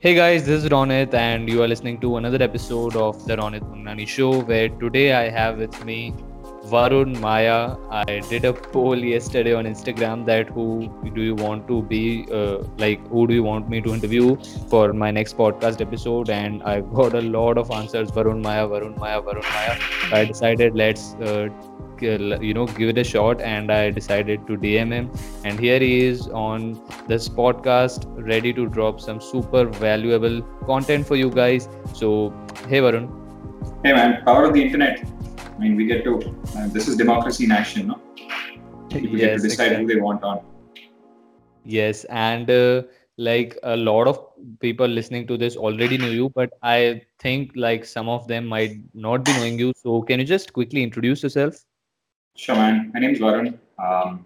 Hey guys, this is Ronit, and you are listening to another episode of the Ronit Mungnani Show. Where today I have with me Varun Mayya. I did a poll yesterday on Instagram that who do you want to be, uh, like, who do you want me to interview for my next podcast episode? And I got a lot of answers Varun Mayya, Varun Mayya, Varun Mayya. I decided let's uh, you know give it a shot and i decided to dm him. And here he is on this podcast ready to drop some super valuable content for you guys. So hey varun. Hey man. Power of the internet. I mean we get to uh, this is democracy in action no? People yes, get to decide exactly. who they want on. Yes and uh, like a lot of people listening to this already know you but i think like some of them might not be knowing you. So can you just quickly introduce yourself Sure, man. My name is Varun. Um,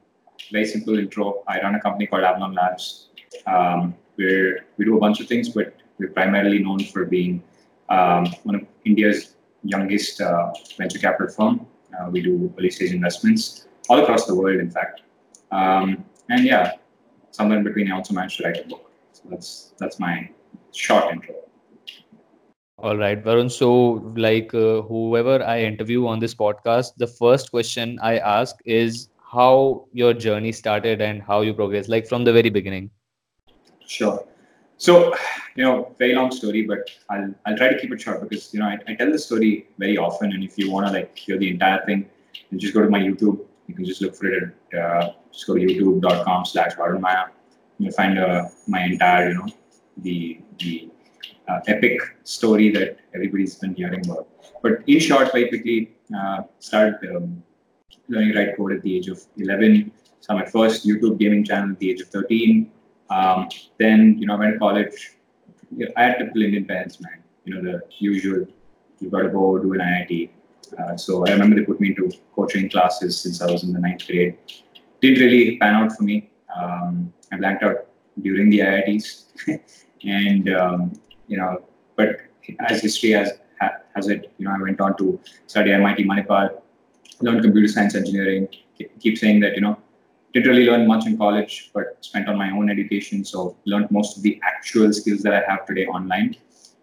very simple intro. I run a company called Avalon Labs. Um, where we do a bunch of things, but we're primarily known for being um, one of India's youngest uh, venture capital firm. Uh, we do early stage investments all across the world, in fact. Um, and yeah, somewhere in between, I also managed to write a book. So that's that's my short intro. All right, Varun. So, like, uh, whoever I interview on this podcast, the first question I ask is how your journey started and how you progress, like from the very beginning. Sure. So, you know, very long story, but I'll I'll try to keep it short because you know I, I tell the story very often, and if you want to like hear the entire thing, you just go to my YouTube. You can just look for it at uh, just go to youtube.com/slash Mayya. You'll find uh, my entire, you know, the the uh, epic story that everybody's been hearing about. But in short, very quickly, uh, started um, learning to write code at the age of 11. So my first YouTube gaming channel at the age of 13. Um, then, you know, I went to college. I had typical Indian parents, man. You know, the usual, you've got to go do an IIT. Uh, so I remember they put me into coaching classes since I was in the ninth grade. Didn't really pan out for me. Um, I blanked out during the IITs. and um, you know, but as history has has it, you know, I went on to study MIT Manipal, learn computer science engineering. Keep saying that, you know, didn't really learn much in college, but spent on my own education. So learned most of the actual skills that I have today online.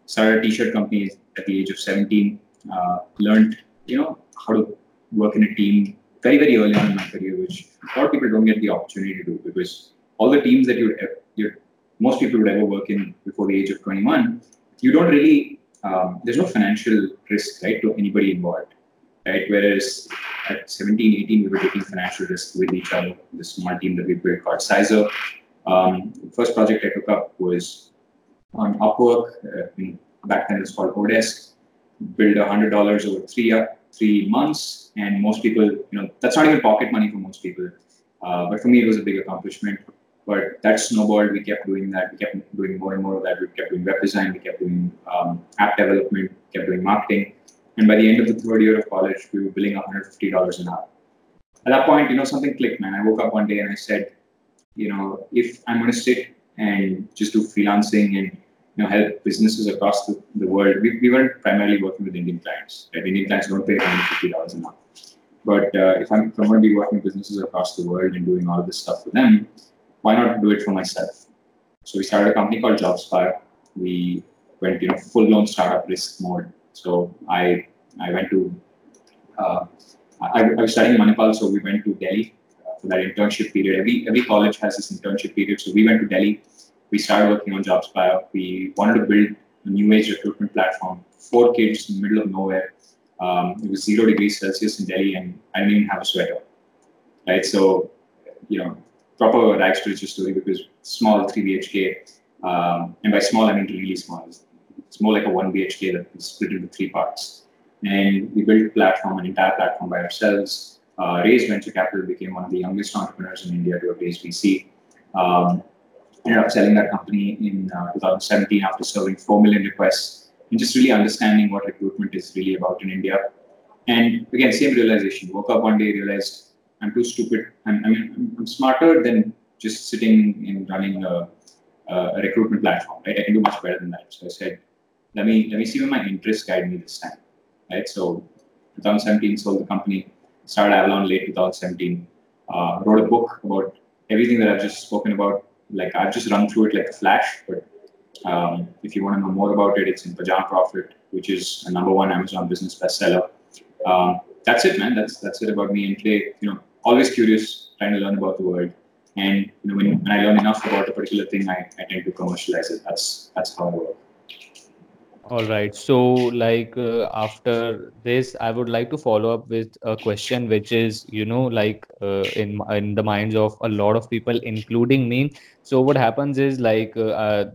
Started a t-shirt company at the age of 17. Uh, learned, you know, how to work in a team very, very early on in my career, which a lot of people don't get the opportunity to do because all the teams that you you most people would ever work in before the age of 21, you don't really, um, there's no financial risk, right, to anybody involved, right? Whereas at 17, 18, we were taking financial risk with each other, this small team that we built called Sizer. Um, the first project I took up was on Upwork. Uh, back then it was called Odesk. Build $100 over three, uh, three months. And most people, you know, that's not even pocket money for most people. Uh, but for me, it was a big accomplishment. But that snowballed. We kept doing that. We kept doing more and more of that. We kept doing web design. We kept doing um, app development. Kept doing marketing. And by the end of the third year of college, we were billing $150 an hour. At that point, you know, something clicked, man. I woke up one day and I said, you know, if I'm going to sit and just do freelancing and you know help businesses across the, the world, we, we weren't primarily working with Indian clients. Right? Indian clients don't pay $150 an hour. But uh, if, I'm, if I'm going to be working with businesses across the world and doing all this stuff for them, why not do it for myself? So we started a company called Jobspire. We went, you know, full-blown startup risk mode. So I I went to uh, I, I, was studying in Manipal, so we went to Delhi uh, for that internship period. Every every college has this internship period, so we went to Delhi. We started working on Jobspire. We wanted to build a new age recruitment platform. Four kids in the middle of nowhere. Um, it was zero degrees Celsius in Delhi, and I didn't even have a sweater. Right, so you know, proper to riches story because small 3 BHK, um, and by small I mean really small. It's more like a 1 BHK that is split into three parts. And we built a platform, an entire platform by ourselves. Uh, raised venture capital, became one of the youngest entrepreneurs in India to have raised VC. Um, ended up selling that company in uh, 2017 after serving 4 million requests and just really understanding what recruitment is really about in India. And again, same realization. Woke up one day, realized I'm too stupid. I'm, I mean, I'm smarter than just sitting and running a, a, recruitment platform, right? I can do much better than that. So I said, let me let me see where my interests guide me this time, right? So 2017 sold the company, started Avalon late 2017, uh, wrote a book about everything that I've just spoken about. Like I've just run through it like a flash, but Um, if you want to know more about it, it's in Pyjama Profit, which is a number one Amazon business bestseller. Um, that's it, man. That's that's it about me. And today, you know, always curious, trying to learn about the world. And you know, when, when I learn enough about a particular thing, I, I tend to commercialize it. That's that's how I work. All right. So, like uh, after this, I would like to follow up with a question, which is, you know, like uh, in in the minds of a lot of people, including me. So, what happens is like uh, uh,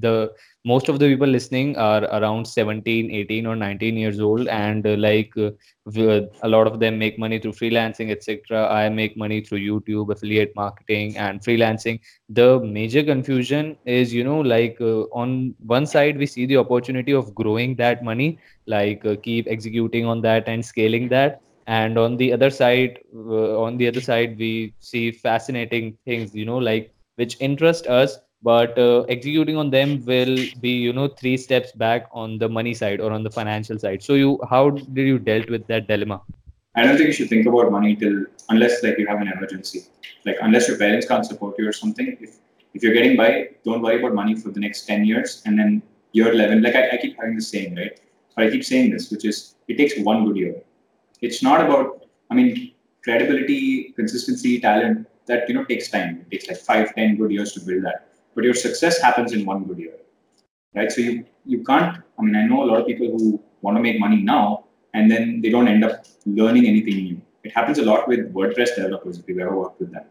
the most of the people listening are around 17, 18, or 19 years old, and uh, like uh, w- a lot of them make money through freelancing, etc. I make money through YouTube, affiliate marketing, and freelancing the major confusion is you know like uh, on one side we see the opportunity of growing that money like uh, keep executing on that and scaling that and on the other side uh, on the other side we see fascinating things you know like which interest us but uh, executing on them will be you know three steps back on the money side or on the financial side so you how did you dealt with that dilemma I don't think you should think about money till unless like you have an emergency. Like unless your parents can't support you or something. If if you're getting by, don't worry about money for the next ten years, and then year eleven. Like I, I keep having the saying, right? But I keep saying this, which is it takes one good year. It's not about. I mean, credibility, consistency, talent. That you know takes time. It takes like five, ten good years to build that. But your success happens in one good year, right? So you you can't. I mean, I know a lot of people who want to make money now and then they don't end up learning anything new. It happens a lot with WordPress developers if you've ever worked with them.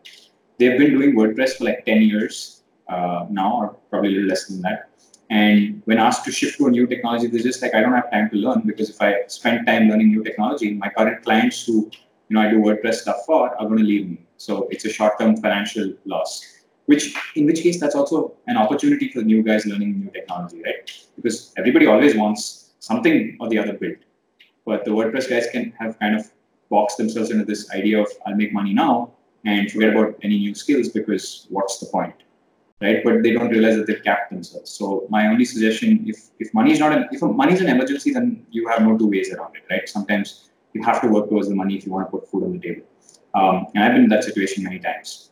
They've been doing WordPress for like 10 years uh, now, or probably a little less than that. And when asked to shift to a new technology, they're just like, I don't have time to learn because if I spend time learning new technology, my current clients who you know I do WordPress stuff for are going to leave me. So it's a short-term financial loss. Which, in which case, that's also an opportunity for new guys learning new technology, right? Because everybody always wants something or the other built but the WordPress guys can have kind of boxed themselves into this idea of I'll make money now and forget about any new skills because what's the point, right? But they don't realize that they've capped themselves. So my only suggestion, if if money is not an if money is an emergency, then you have no two ways around it, right? Sometimes you have to work towards the money if you want to put food on the table. Um, and I've been in that situation many times.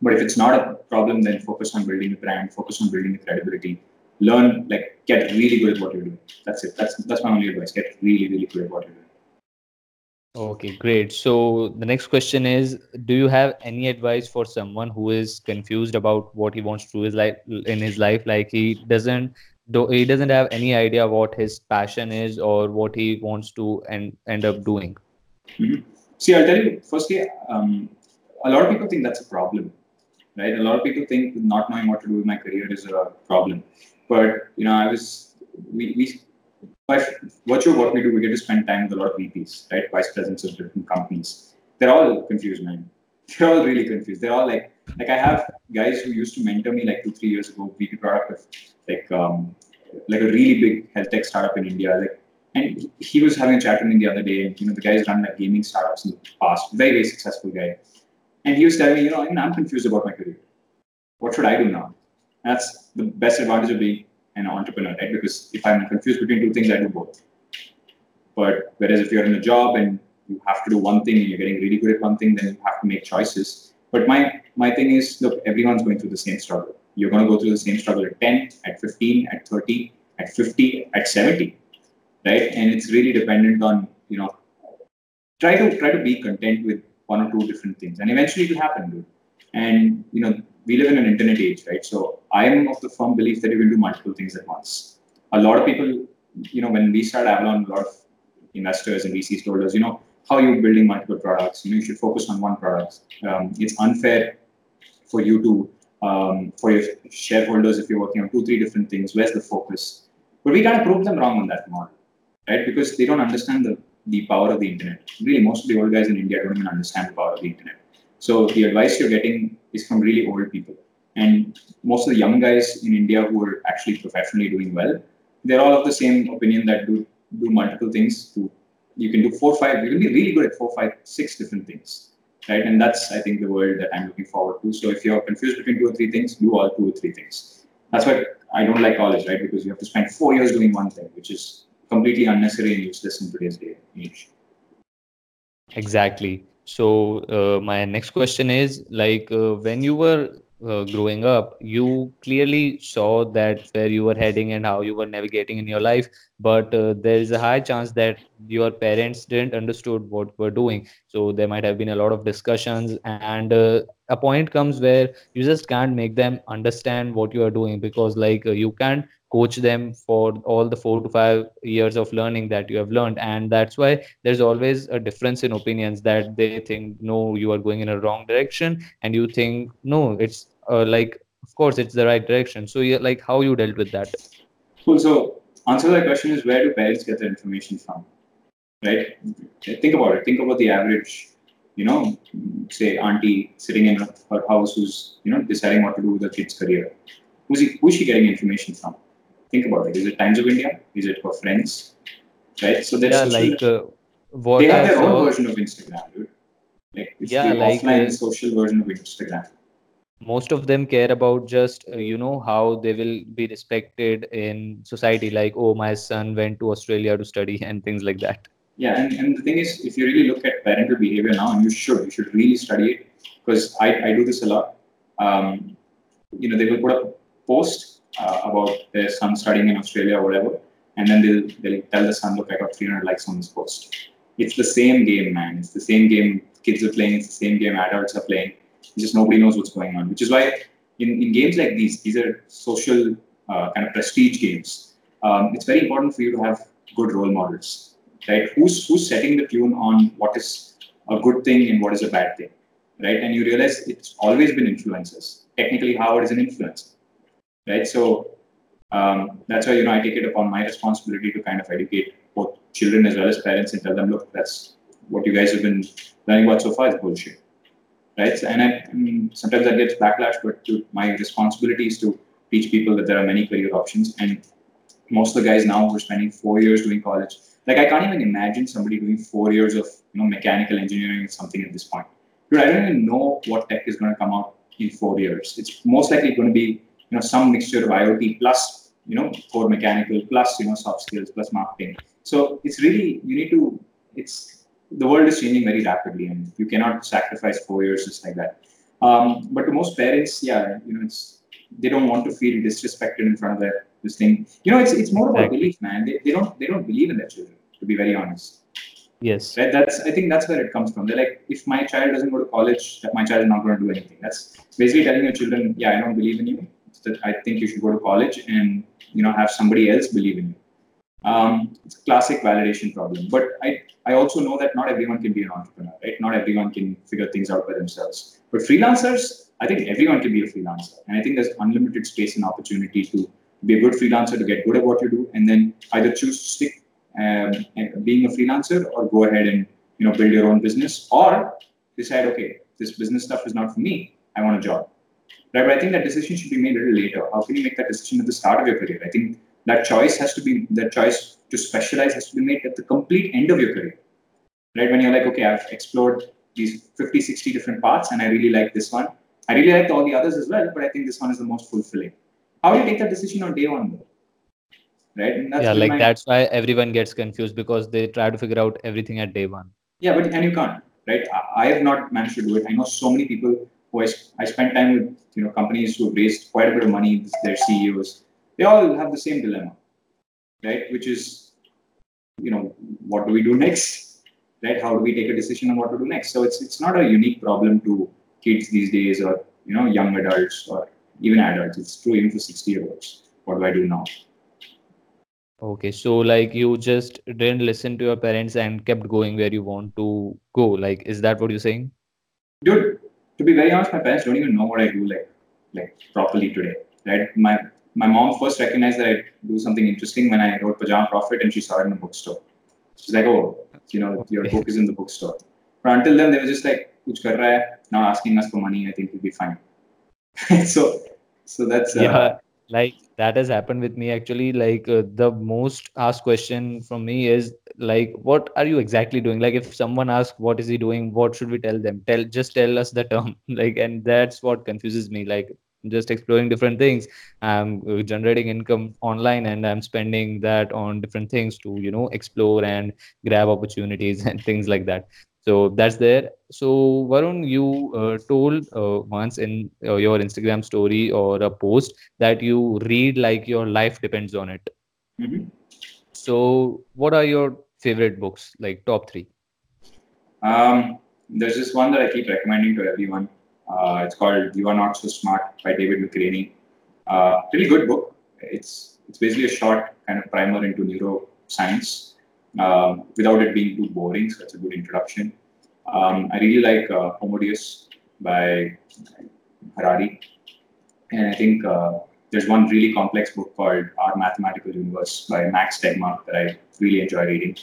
But if it's not a problem, then focus on building a brand, focus on building the credibility, learn, like get really good at what you're doing. That's it. That's that's my only advice. Get really, really good at what you're doing. Okay, great. So the next question is, do you have any advice for someone who is confused about what he wants to do his life in his life? Like he doesn't do he doesn't have any idea what his passion is or what he wants to end end up doing. Mhm. See, I'll tell you. Firstly, um, a lot of people think that's a problem, right? A lot of people think not knowing what to do with my career is a problem. But you know, I was we, we by virtue of what we do, we get to spend time with a lot of VPs, right? Vice presidents of different companies. They're all confused, man. They're all really confused. They're all like, like I have guys who used to mentor me like two, three years ago, VP product of like um, like a really big health tech startup in India. Like, and he was having a chat with me the other day, and you know, the guy's run like gaming startups in the past, very, very successful guy. And he was telling me, you know, I'm confused about my career. What should I do now? That's the best advantage of being an entrepreneur, right? Because if I'm confused between two things, I do both. But whereas if you're in a job and you have to do one thing and you're getting really good at one thing, then you have to make choices. But my my thing is, look, everyone's going through the same struggle. You're going to go through the same struggle at 10, at 15, at 30, at 50, at 70, right? And it's really dependent on you know try to try to be content with one or two different things, and eventually it will happen, dude. And you know we live in an internet age, right? So I am of the firm belief that you can do multiple things at once. A lot of people, you know, when we started Avalon, a lot of investors and VCs told us, you know, how are you building multiple products? You know, you should focus on one product. Um, it's unfair for you to, um, for your shareholders, if you're working on two, three different things, where's the focus? But we kind of prove them wrong on that model, right? Because they don't understand the, the power of the internet. Really, most of the old guys in India don't even understand the power of the internet. So the advice you're getting is from really old people. And most of the young guys in India who are actually professionally doing well, they're all of the same opinion that do do multiple things. To you can do four, five. You can be really good at four, five, six different things, right? And that's I think the world that I'm looking forward to. So if you're confused between two or three things, do all two or three things. That's why I don't like college, right? Because you have to spend four years doing one thing, which is completely unnecessary and useless in today's day age. Exactly. So uh, my next question is like uh, when you were uh, growing up, you clearly saw that where you were heading and how you were navigating in your life. But uh, there is a high chance that your parents didn't understood what we're doing. So there might have been a lot of discussions, and uh, a point comes where you just can't make them understand what you are doing because, like, uh, you can't coach them for all the four to five years of learning that you have learned, and that's why there's always a difference in opinions that they think no, you are going in a wrong direction, and you think no, it's uh, like of course it's the right direction. So yeah like how you dealt with that? Cool. So answer to that question is where do parents get their information from? Right? Think about it. Think about the average you know say auntie sitting in her house who's you know deciding what to do with her kid's career. Who's, he, who's she getting information from? Think about it. Is it times of india? Is it her friends? Right? So yeah like uh, what they have their own version of instagram dude. Like it's yeah the like offline uh, social version of instagram most of them care about just uh, you know how they will be respected in society like oh my son went to australia to study and things like that. Yeah and, and the thing is if you really look at parental behavior now and you should you should really study it because i, I do this a lot. Um, you know they will put up a post uh, about their son studying in australia or whatever and then they'll, they'll tell the son look i got 300 likes on this post. It's the same game man. It's the same game kids are playing it's the same game adults are playing just nobody knows what's going on. Which is why in, in games like these, these are social uh, kind of prestige games. Um, it's very important for you to have good role models, right? Who's who's setting the tune on what is a good thing and what is a bad thing, right? And you realize it's always been influencers. Technically, Howard is an influencer, right? So um, that's why you know I take it upon my responsibility to kind of educate both children as well as parents and tell them, look, that's what you guys have been learning about so far is bullshit right? And I, I mean, sometimes that gets backlash, but to, my responsibility is to teach people that there are many career options. And most of the guys now who are spending four years doing college, like I can't even imagine somebody doing four years of you know mechanical engineering or something at this point. Dude, I don't even know what tech is going to come out in four years. It's most likely going to be you know some mixture of IoT plus you know core mechanical plus you know soft skills plus marketing. So it's really you need to it's the world is changing very rapidly, and you cannot sacrifice four years just like that. Um, but to most parents, yeah, you know, it's they don't want to feel disrespected in front of their this thing. You know, it's it's more about belief, man. They, they don't they don't believe in their children, to be very honest. Yes. Right? That's I think that's where it comes from. They're like, if my child doesn't go to college, my child is not going to do anything. That's basically telling your children, yeah, I don't believe in you. That I think you should go to college and you know have somebody else believe in you. Um, it's a classic validation problem. But I, I also know that not everyone can be an entrepreneur, right? Not everyone can figure things out by themselves. But freelancers, I think everyone can be a freelancer. And I think there's unlimited space and opportunity to be a good freelancer, to get good at what you do, and then either choose to stick um, being a freelancer or go ahead and you know build your own business or decide, okay, this business stuff is not for me. I want a job. Right? But I think that decision should be made a little later. How can you make that decision at the start of your career? I think that choice has to be that choice to specialize has to be made at the complete end of your career. Right? When you're like okay i've explored these 50 60 different paths and i really like this one. I really like all the others as well but i think this one is the most fulfilling. How do you take that decision on day one though? Right? Yeah like my... that's why everyone gets confused because they try to figure out everything at day one. Yeah but and you can't right? I have not managed to do it. I know so many people who I, I spent time with you know companies who have raised quite a bit of money their ceos they all have the same dilemma, right? Which is, you know, what do we do next, right? How do we take a decision on what to do next? So it's it's not a unique problem to kids these days or you know young adults or even adults. It's true even for sixty year olds. What do I do now? Okay, so like you just didn't listen to your parents and kept going where you want to go. Like, is that what you're saying? Dude, to be very honest, my parents don't even know what I do like like properly today. Right? My my mom first recognized that I do something interesting when I wrote Pyjama Profit and she saw it in the bookstore. She's like, oh, you know, your book is in the bookstore. But until then, they were just like, kuch kar raha hai, now asking us for money, I think we'll be fine. so, so that's. Uh, yeah, like that has happened with me actually. Like uh, the most asked question from me is like, what are you exactly doing? Like if someone asks, what is he doing? What should we tell them? Tell, just tell us the term. like, and that's what confuses me. Like just exploring different things i'm generating income online and i'm spending that on different things to you know explore and grab opportunities and things like that So that's there. So Varun, you uh, told uh, once in uh, your Instagram story or a post that you read like your life depends on it. Mhm. So what are your favorite books, like top three? Um, there's this one that I keep recommending to everyone. Uh, it's called "You Are Not So Smart" by David McRaney. Uh, really good book. It's it's basically a short kind of primer into neuroscience um, without it being too boring. So it's a good introduction. Um, I really like uh, by Harari, and I think uh, there's one really complex book called Our Mathematical Universe by Max Tegmark that I really enjoy reading.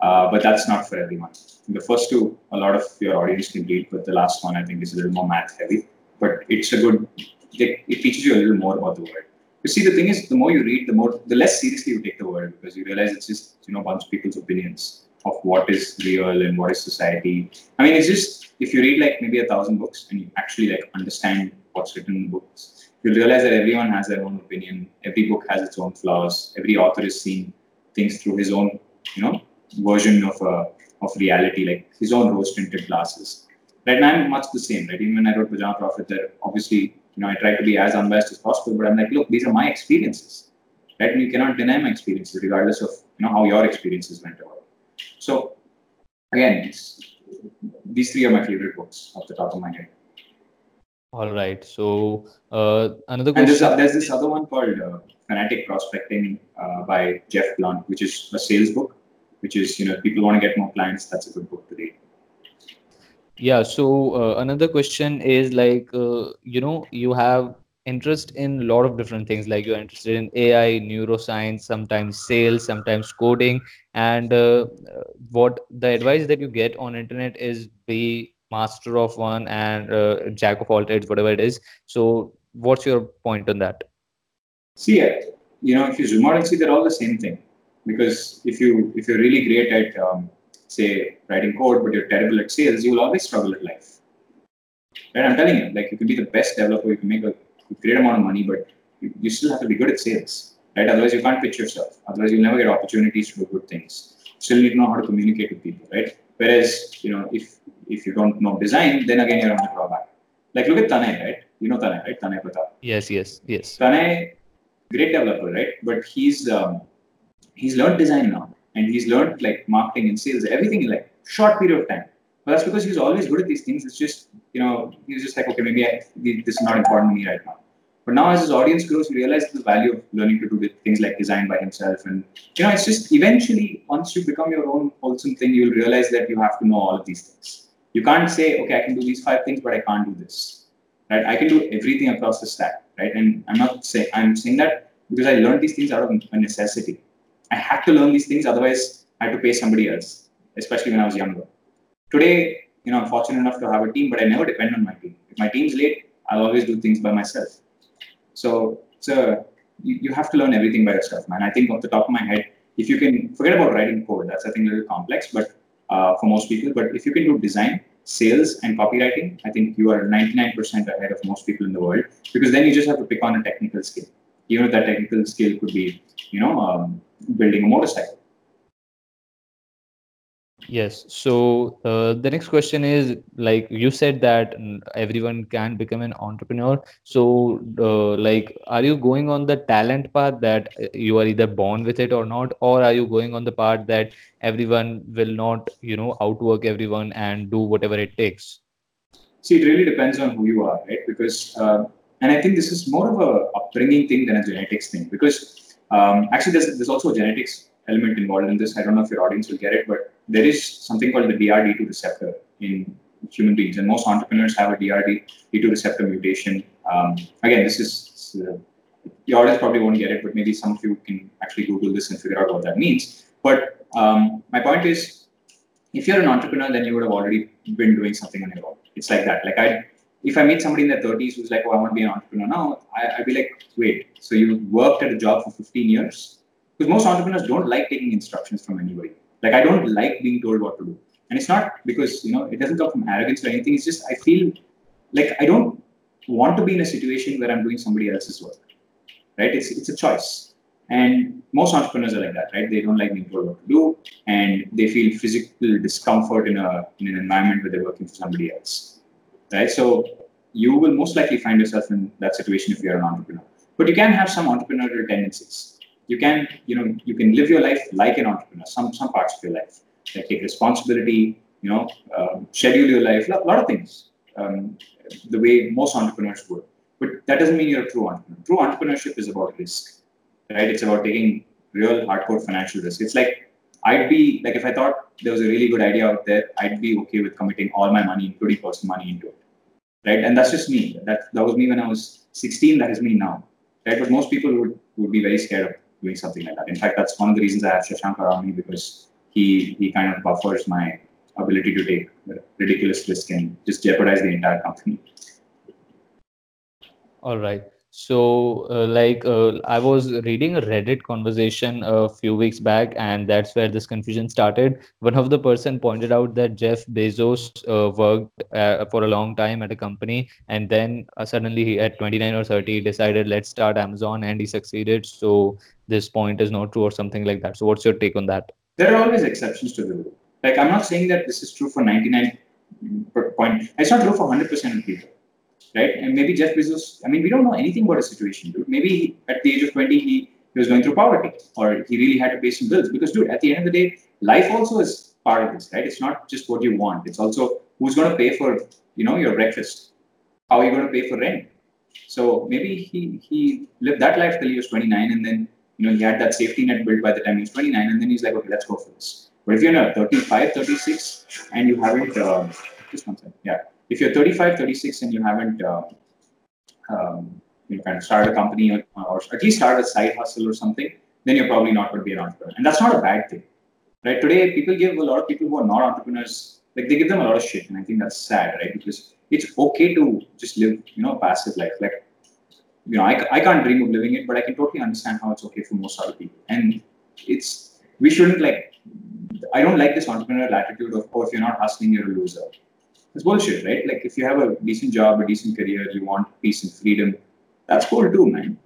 Uh, but that's not for everyone. The first two, a lot of your audience can read, but the last one I think is a little more math heavy. But it's a good. It, it teaches you a little more about the world. You see, the thing is, the more you read, the more, the less seriously you take the world because you realize it's just you know a bunch of people's opinions of what is real and what is society. I mean, it's just if you read like maybe a thousand books and you actually like understand what's written in the books, you'll realize that everyone has their own opinion. Every book has its own flaws. Every author is seeing things through his own, you know, version of uh, of reality, like his own rose tinted glasses. Right, and I'm much the same. Right, even when I wrote Pyjama Profit, there obviously, you know, I try to be as unbiased as possible. But I'm like, look, these are my experiences. Right, and you cannot deny my experiences, regardless of you know how your experiences went about. So, again, these three are my favorite books off the top of my head. All right. So uh, another And there's, question. there's this other one called uh, Fanatic Prospecting uh, by Jeb Blount, which is a sales book, which is, you know, if people want to get more clients, that's a good book to read. Yeah, so uh, another question is like uh, you know you have interest in a lot of different things like you're interested in AI, neuroscience, sometimes sales, sometimes coding, and uh, what the advice that you get on internet is be master of one and uh, jack of all trades, whatever it is. So what's your point on that? See, uh, you know, if you zoom out and see, they're all the same thing. Because if you if you're really great at um, say writing code, but you're terrible at sales, you will always struggle at life. Right? I'm telling you, like you can be the best developer, you can make a great amount of money, but you, you still have to be good at sales. Right? Otherwise, you can't pitch yourself. Otherwise, you'll never get opportunities to do good things. Still need to know how to communicate with people, right? Whereas, you know, if if you don't know design, then again you're on the drawback. Like look at Tanay, right? You know Tanay, right? Tanay Pratap. Yes, yes, yes. Tanay, great developer, right? But he's um, he's learned design now, and he's learned like marketing and sales, everything in like short period of time. But that's because he's always good at these things. It's just you know he's just like okay, maybe I, this is not important to me right now. But now as his audience grows, he realizes the value of learning to do things like design by himself, and you know it's just eventually once you become your own wholesome thing, you'll realize that you have to know all of these things. You can't say okay, I can do these five things, but I can't do this. Right? I can do everything across the stack. Right? And I'm not saying I'm saying that because I learned these things out of a necessity. I had to learn these things, otherwise I had to pay somebody else, especially when I was younger. Today, you know, I'm fortunate enough to have a team, but I never depend on my team. If my team's late, I'll always do things by myself. So, so you, you have to learn everything by yourself, man. I think off the top of my head, if you can forget about writing code, that's I think a little complex, but uh, for most people. But if you can do design, sales, and copywriting, I think you are 99% ahead of most people in the world because then you just have to pick on a technical skill. Even if that technical skill could be, you know, um, building a motorcycle. Yes. So uh, the next question is like you said that everyone can become an entrepreneur. So uh, like, are you going on the talent path that uh, you are either born with it or not, or are you going on the path that everyone will not, you know, outwork everyone and do whatever it takes? See, it really depends on who you are, right? Because, uh, and I think this is more of a upbringing thing than a genetics thing. Because um, actually, there's there's also a genetics element involved in this. I don't know if your audience will get it, but there is something called the DRD2 receptor in human beings, and most entrepreneurs have a DRD2 receptor mutation. Um, again, this is uh, your audience probably won't get it, but maybe some of you can actually Google this and figure out what that means. But um, my point is, if you're an entrepreneur, then you would have already been doing something on your own. It's like that. Like I, if I meet somebody in their 30s who's like, "Oh, I want to be an entrepreneur now," I, I'd be like, "Wait, so you worked at a job for 15 years?" Because most entrepreneurs don't like taking instructions from anybody. Like I don't like being told what to do, and it's not because you know it doesn't come from arrogance or anything. It's just I feel like I don't want to be in a situation where I'm doing somebody else's work. Right? It's it's a choice. And most entrepreneurs are like that, right? They don't like being told what to do, and they feel physical discomfort in a in an environment where they're working for somebody else, right? So you will most likely find yourself in that situation if you're an entrepreneur. But you can have some entrepreneurial tendencies. You can, you know, you can live your life like an entrepreneur. Some some parts of your life, like take responsibility, you know, um, schedule your life, a lot of things, um, the way most entrepreneurs would. But that doesn't mean you're a true entrepreneur. True entrepreneurship is about risk right? It's about taking real hardcore financial risk. It's like I'd be like if I thought there was a really good idea out there, I'd be okay with committing all my money, including personal money, into it, right? And that's just me. That that was me when I was 16. That is me now, right? But most people would would be very scared of doing something like that. In fact, that's one of the reasons I have Shashank around me because he he kind of buffers my ability to take ridiculous risk and just jeopardize the entire company. All right. So, uh, like, uh, I was reading a Reddit conversation a few weeks back, and that's where this confusion started. One of the person pointed out that Jeff Bezos uh, worked uh, for a long time at a company, and then uh, suddenly he, at 29 or 30, decided let's start Amazon, and he succeeded. So this point is not true, or something like that. So, what's your take on that? There are always exceptions to the rule. Like, I'm not saying that this is true for 99 point. It's not true for 100% of people right? And maybe Jeff Bezos, I mean, we don't know anything about his situation, dude. Maybe at the age of 20, he, he was going through poverty or he really had to pay some bills. Because, dude, at the end of the day, life also is part of this, right? It's not just what you want. It's also who's going to pay for, you know, your breakfast. How are you going to pay for rent? So maybe he, he lived that life till he was 29 and then, you know, he had that safety net built by the time he was 29 and then he's like, okay, let's go for this. But if you're in a 35, 36 and you haven't, uh, just one second, yeah if you're 35, 36 and you haven't uh, um, you know, kind of started a company or, or, at least started a side hustle or something, then you're probably not going to be an entrepreneur. And that's not a bad thing. Right? Today, people give a lot of people who are not entrepreneurs, like they give them a lot of shit. And I think that's sad, right? Because it's okay to just live, you know, a passive life. Like, you know, I, I can't dream of living it, but I can totally understand how it's okay for most other people. And it's, we shouldn't like, I don't like this entrepreneurial attitude of, oh, if you're not hustling, you're a loser it's bullshit, right? Like if you have a decent job, a decent career, you want peace and freedom, that's cool too, man.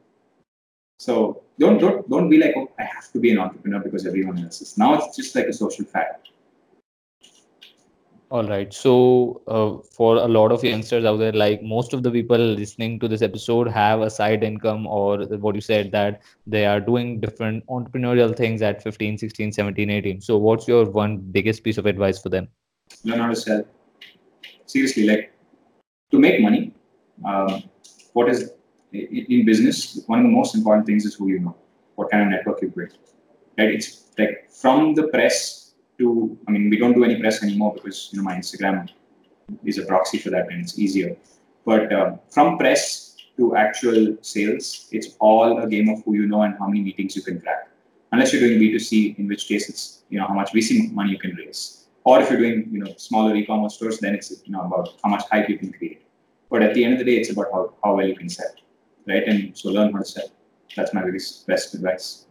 So don't don't don't be like, oh, I have to be an entrepreneur because everyone else is. Now it's just like a social fact. All right. So, uh, for a lot of youngsters out there, like most of the people listening to this episode have a side income or what you said that they are doing different entrepreneurial things at 15, 16, 17, 18. So, what's your one biggest piece of advice for them? Learn how to sell seriously, like to make money, um, what is in business, one of the most important things is who you know, what kind of network you build. Right? It's like from the press to, I mean, we don't do any press anymore because you know my Instagram is a proxy for that and it's easier. But uh, from press to actual sales, it's all a game of who you know and how many meetings you can crack. Unless you're doing B2C, in which case it's you know how much VC money you can raise or if you're doing you know smaller e-commerce stores, then it's you know about how much hype you can create. But at the end of the day, it's about how, how well you can sell, right? And so learn how to sell. That's my biggest best advice.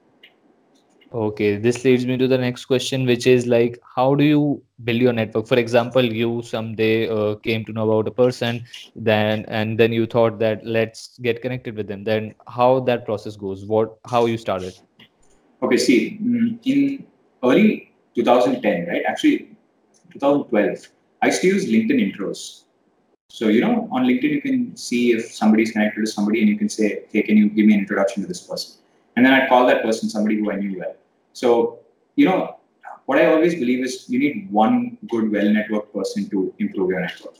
Okay, this leads me to the next question, which is like, how do you build your network? For example, you someday uh, came to know about a person, then and then you thought that let's get connected with them. Then how that process goes? What how you started? Okay, see, mm, in early 2010, right? Actually, 2012, I used to use LinkedIn intros. So, you know, on LinkedIn, you can see if somebody's connected to somebody and you can say, hey, can you give me an introduction to this person? And then I'd call that person somebody who I knew well. So, you know, what I always believe is you need one good, well networked person to improve your network.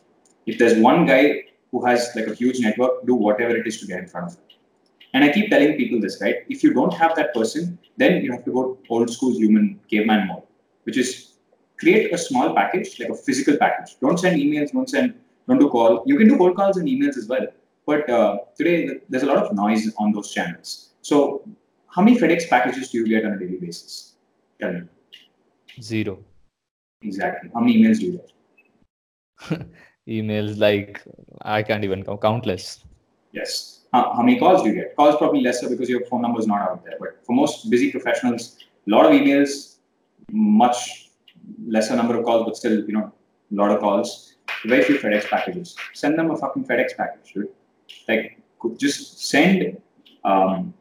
If there's one guy who has like a huge network, do whatever it is to get in front of him. And I keep telling people this, right? If you don't have that person, then you have to go old school human caveman mode, which is create a small package, like a physical package. Don't send emails, don't send, don't do call. You can do cold calls and emails as well. But uh, today, there's a lot of noise on those channels. So, how many FedEx packages do you get on a daily basis? Tell me. Zero. Exactly. How many emails do you get? emails like I can't even count, countless. Yes. How, how many calls do you get? Calls probably lesser because your phone number is not out there. But for most busy professionals, a lot of emails, much lesser number of calls, but still, you know, a lot of calls. Very few FedEx packages. Send them a fucking FedEx package, dude. Like, just send um,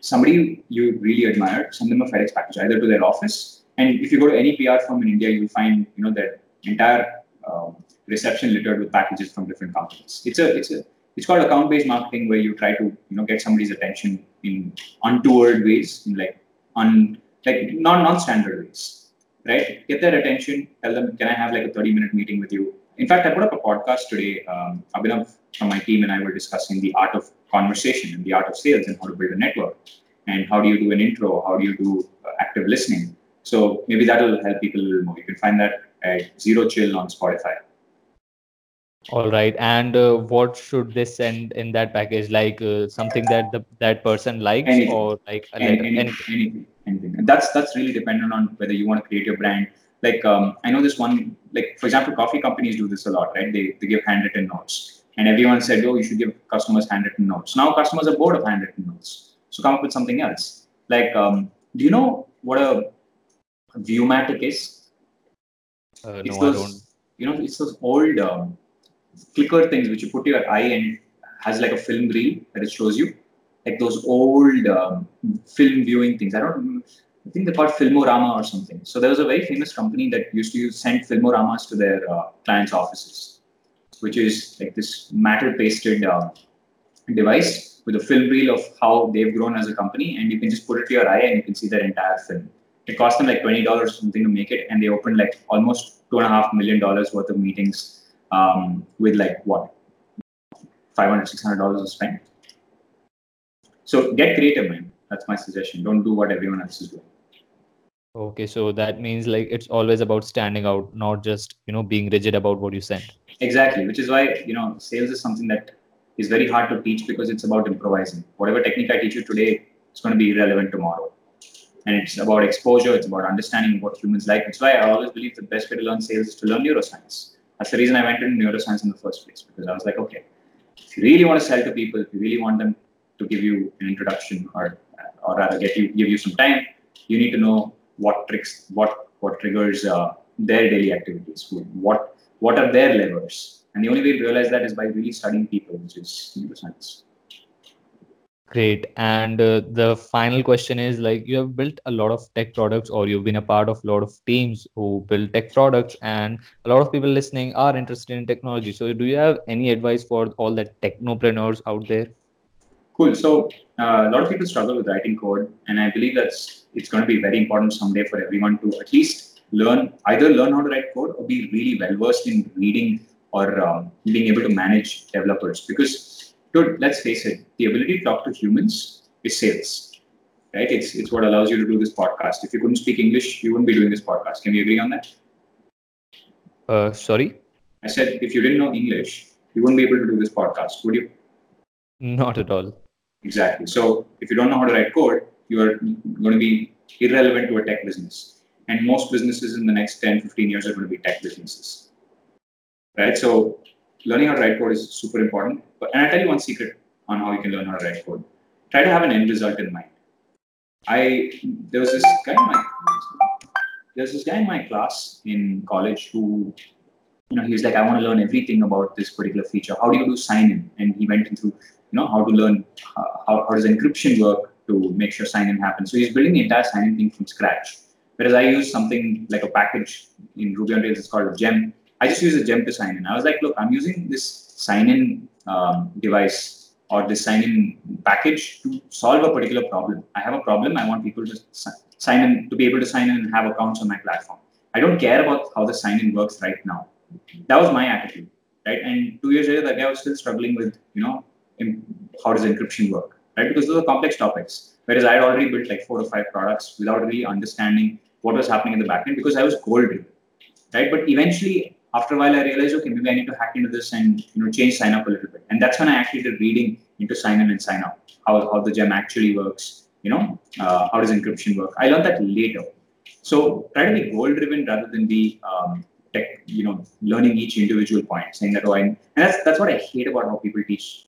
somebody you really admire, send them a FedEx package either to their office. And if you go to any PR firm in India, you'll find you know that entire um, reception littered with packages from different companies. It's a it's a it's called account-based marketing where you try to you know get somebody's attention in untoward ways, in like un like non non-standard ways, right? Get their attention. Tell them, can I have like a 30-minute meeting with you? In fact, I put up a podcast today. Um, Abhinav from my team and I were discussing the art of conversation and the art of sales and how to build a network and how do you do an intro, how do you do uh, active listening. So maybe that will help people a little more. You can find that at Zero Chill on Spotify. All right. And uh, what should they send in that package? Like uh, something that the that person likes, Anything. or like a letter? any- anything? anything, anything. And that's that's really dependent on whether you want to create your brand. Like um, I know this one, like for example, coffee companies do this a lot, right? They they give handwritten notes, and everyone said, oh, you should give customers handwritten notes. Now customers are bored of handwritten notes, so come up with something else. Like, um, do you know what a Viewmatic is? Uh, It's no, I those, don't. you know, it's those old um, clicker things which you put your eye and has like a film reel that it shows you, like those old um, film viewing things. I don't. I think they're called Filmorama or something. So there was a very famous company that used to use, send Filmoramas to their uh, clients' offices, which is like this matter pasted uh, device with a film reel of how they've grown as a company, and you can just put it to your eye and you can see their entire film. It cost them like twenty dollars or something to make it, and they opened like almost two and a half million dollars worth of meetings um, with like what 500 600 dollars to spend. So get creative, man. That's my suggestion. Don't do what everyone else is doing. Okay, so that means like it's always about standing out, not just you know being rigid about what you send. Exactly, which is why you know sales is something that is very hard to teach because it's about improvising. Whatever technique I teach you today is going to be irrelevant tomorrow. And it's about exposure, it's about understanding what humans like. That's why I always believe the best way to learn sales is to learn neuroscience. That's the reason I went into neuroscience in the first place, because I was like, okay, if you really want to sell to people, if you really want them to give you an introduction or or rather get you give you some time, you need to know what tricks, what what triggers uh, their daily activities, what what are their levers, and the only way to realize that is by really studying people, which is neuroscience. Great. And uh, the final question is like you have built a lot of tech products or you've been a part of a lot of teams who build tech products and a lot of people listening are interested in technology. So do you have any advice for all the technopreneurs out there? Cool. So uh, a lot of people struggle with writing code, and I believe that's it's going to be very important someday for everyone to at least learn either learn how to write code or be really well versed in reading or um, being able to manage developers. Because, dude, let's face it, the ability to talk to humans is sales, right? It's it's what allows you to do this podcast. If you couldn't speak English, you wouldn't be doing this podcast. Can we agree on that? Uh, sorry, I said if you didn't know English, you wouldn't be able to do this podcast, would you? not at all. Exactly. So if you don't know how to write code, you are going to be irrelevant to a tech business. And most businesses in the next 10, 15 years are going to be tech businesses. Right? So learning how to write code is super important. But and I'll tell you one secret on how you can learn how to write code. Try to have an end result in mind. I there was this guy in my there's this guy in my class in college who you know he was like, I want to learn everything about this particular feature. How do you do sign in? And he went into you know how to learn uh, how, how does encryption work to make sure sign in happens. So he's building the entire sign in thing from scratch. Whereas I use something like a package in Ruby on Rails, it's called a gem. I just use a gem to sign in. I was like, look, I'm using this sign in um, Devise or this sign in package to solve a particular problem. I have a problem. I want people to sign in, to be able to sign in and have accounts on my platform. I don't care about how the sign in works right now. That was my attitude, right? And two years later, that guy was still struggling with, you know, how does encryption work, right? Because those are complex topics. Whereas I had already built like four or five products without really understanding what was happening in the backend because I was goal driven, right? But eventually, after a while, I realized, okay, maybe I need to hack into this and you know change sign up a little bit. And that's when I actually did reading into sign in and sign out, how, how the gem actually works, you know, uh, how does encryption work. I learned that later. So try to be goal driven rather than be um, tech, you know, learning each individual point, saying that, oh, I, and that's, that's what I hate about how people teach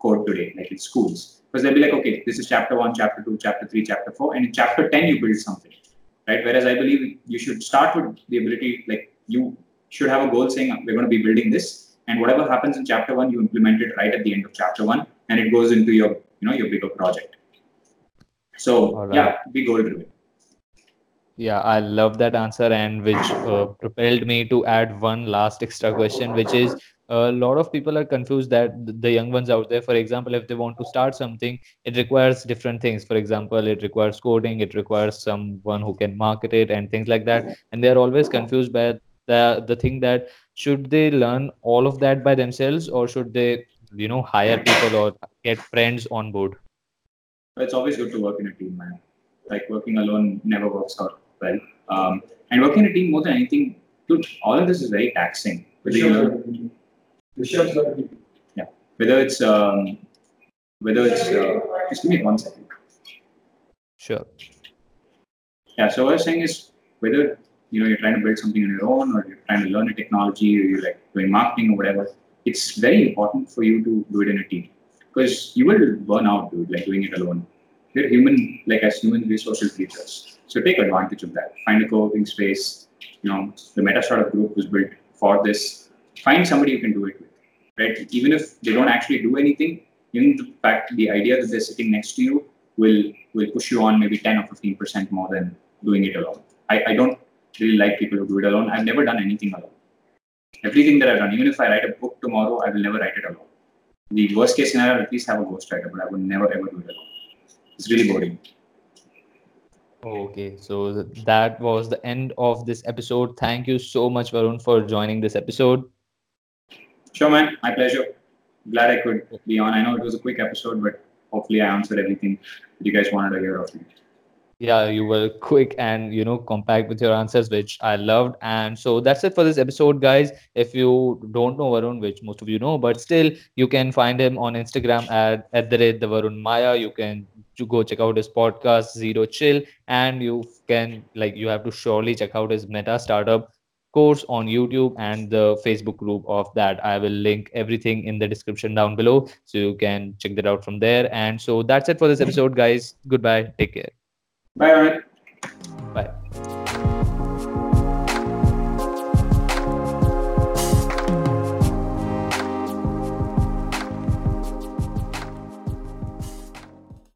code today, like in schools. Because they'll be like, okay, this is chapter one, chapter two, chapter three, chapter four, and in chapter 10, you build something, right? Whereas I believe you should start with the ability, like, you should have a goal saying, we're going to be building this, and whatever happens in chapter one, you implement it right at the end of chapter one, and it goes into your, you know, your bigger project. So yeah, be goal driven. Yeah, I love that answer, and which uh, propelled me to add one last extra question, which is a lot of people are confused that the young ones out there, for example, if they want to start something, it requires different things. For example, it requires coding, it requires someone who can market it, and things like that. And they're always confused by the the thing that should they learn all of that by themselves, or should they, you know, hire people or get friends on board? It's always good to work in a team, man. Like working alone never works out well. Um, and working in a team more than anything, dude, all of this is very taxing. Whether you yeah, whether it's um, whether it's uh, just give me one second. Sure. Yeah. So what I was saying is whether you know you're trying to build something on your own or you're trying to learn a technology or you're like doing marketing or whatever, it's very important for you to do it in a team because you will burn out, dude, like doing it alone. We're human, like as human, we're social creatures. So take advantage of that. Find a co-working space. You know, the Metastartup Group was built for this. Find somebody you can do it with, right? Even if they don't actually do anything, in the fact, the idea that they're sitting next to you will will push you on maybe 10 or 15 percent more than doing it alone. I, I don't really like people who do it alone. I've never done anything alone. Everything that I've done, even if I write a book tomorrow, I will never write it alone. The worst case scenario, at least have a ghostwriter, but I would never ever do it alone. It's really boring. Okay, so that was the end of this episode. Thank you so much, Varun, for joining this episode. Sure, man. My pleasure. Glad I could be on. I know it was a quick episode, but hopefully I answered everything that you guys wanted to hear of me yeah you were quick and you know compact with your answers which i loved and so that's it for this episode guys if you don't know varun which most of you know but still you can find him on instagram at at the rate the varun mayya you can go check out his podcast zero chill and you can like you have to surely check out his metastartup course on youtube and the facebook group of that. I will link everything in the description down below so you can check that out from there. And so that's it for this episode guys. Goodbye. Take care. Bye. Bye.